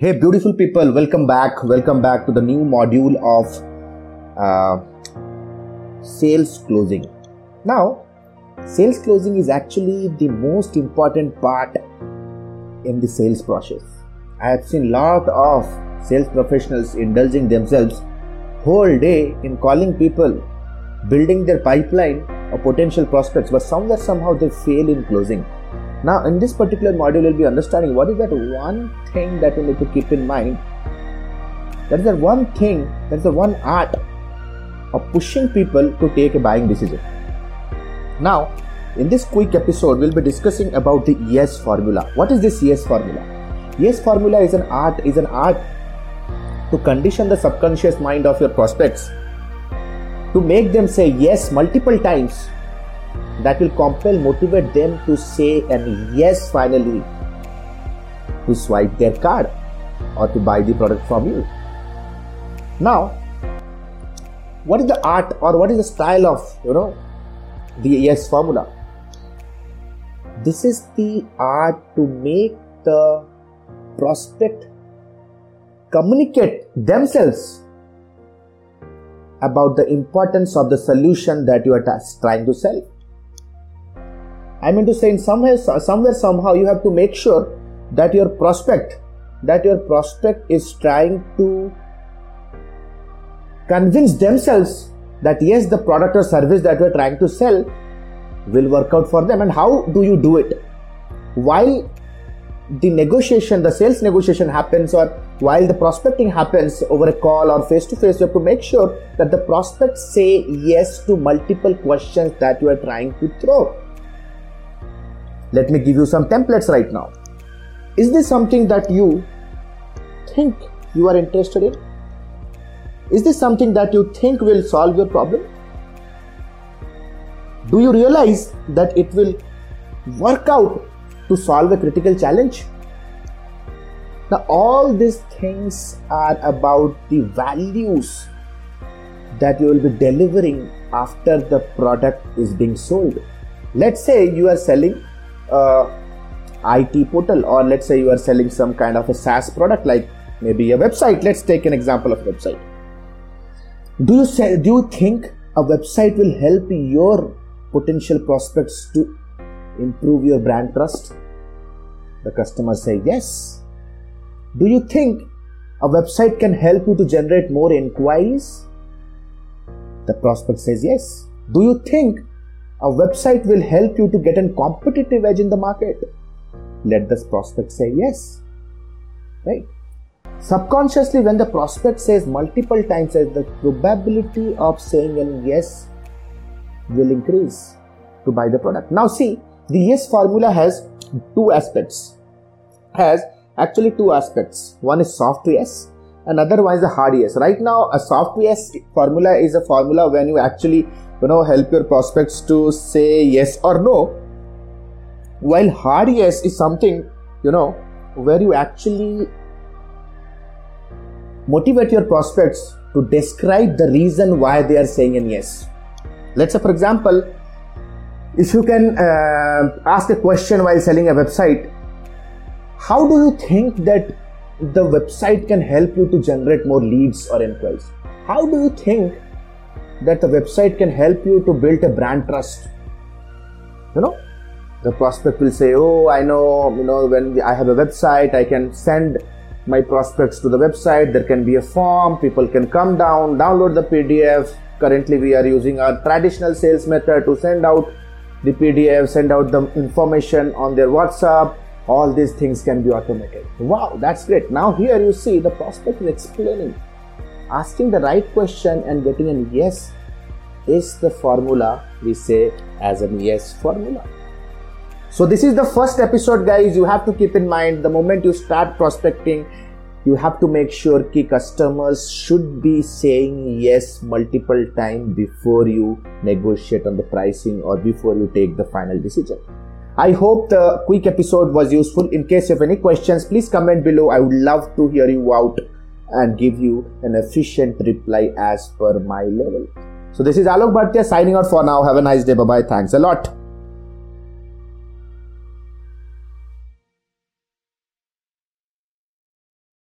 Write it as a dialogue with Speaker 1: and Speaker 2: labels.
Speaker 1: Hey, beautiful people, welcome back. Welcome back to the new module of uh, sales closing. Now, sales closing is actually the most important part in the sales process. I have seen lot of sales professionals indulging themselves whole day in calling people, building their pipeline of potential prospects, but somewhere somehow they fail in closing. Now, in this particular module, you'll be understanding what is that one thing that you need to keep in mind. That is the one thing, that is the one art of pushing people to take a buying decision. Now, in this quick episode, we'll be discussing about the yes formula. What is this yes formula? Yes formula is an art, is an art to condition the subconscious mind of your prospects to make them say yes multiple times that will compel motivate them to say and yes finally to swipe their card or to buy the product from you. Now what is the art or what is the style of you know the yes formula? This is the art to make the prospect communicate themselves about the importance of the solution that you are trying to sell I mean to say, in somewhere, somewhere, somehow, you have to make sure that your prospect, that your prospect is trying to convince themselves that yes, the product or service that we're trying to sell will work out for them. And how do you do it? While the negotiation, the sales negotiation happens, or while the prospecting happens over a call or face to face, you have to make sure that the prospects say yes to multiple questions that you are trying to throw let me give you some templates right now. Is this something that you think you are interested in? Is this something that you think will solve your problem? Do you realize that it will work out to solve a critical challenge? Now, all these things are about the values that you will be delivering after the product is being sold. Let's say you are selling Uh, IT portal, or let's say you are selling some kind of a SaaS product, like maybe a website. Let's take an example of website. Do you say, do you think a website will help your potential prospects to improve your brand trust? The customers say yes. Do you think a website can help you to generate more inquiries? The prospect says yes. Do you think a website will help you to get a competitive edge in the market. Let the prospect say yes. Right? Subconsciously, when the prospect says multiple times, the probability of saying a yes will increase to buy the product. Now, see, the yes formula has two aspects. Has actually two aspects. One is soft yes, and other one is the hard yes. Right now, a soft yes formula is a formula when you actually you know help your prospects to say yes or no while hard yes is something you know where you actually motivate your prospects to describe the reason why they are saying an yes let's say for example if you can uh, ask a question while selling a website how do you think that the website can help you to generate more leads or inquiries how do you think that the website can help you to build a brand trust. You know, the prospect will say, "Oh, I know. You know, when I have a website, I can send my prospects to the website. There can be a form. People can come down, download the PDF. Currently, we are using our traditional sales method to send out the PDF, send out the information on their WhatsApp. All these things can be automated. Wow, that's great. Now here you see the prospect is explaining asking the right question and getting a yes is the formula we say as a yes formula. So, this is the first episode, guys. You have to keep in mind the moment you start prospecting, you have to make sure key customers should be saying yes multiple times before you negotiate on the pricing or before you take the final decision. I hope the quick episode was useful. In case you have any questions, please comment below. I would love to hear you out and give you an efficient reply as per my level. So this is Alok Bhatia signing out for now. Have a nice day. Bye bye. Thanks a lot.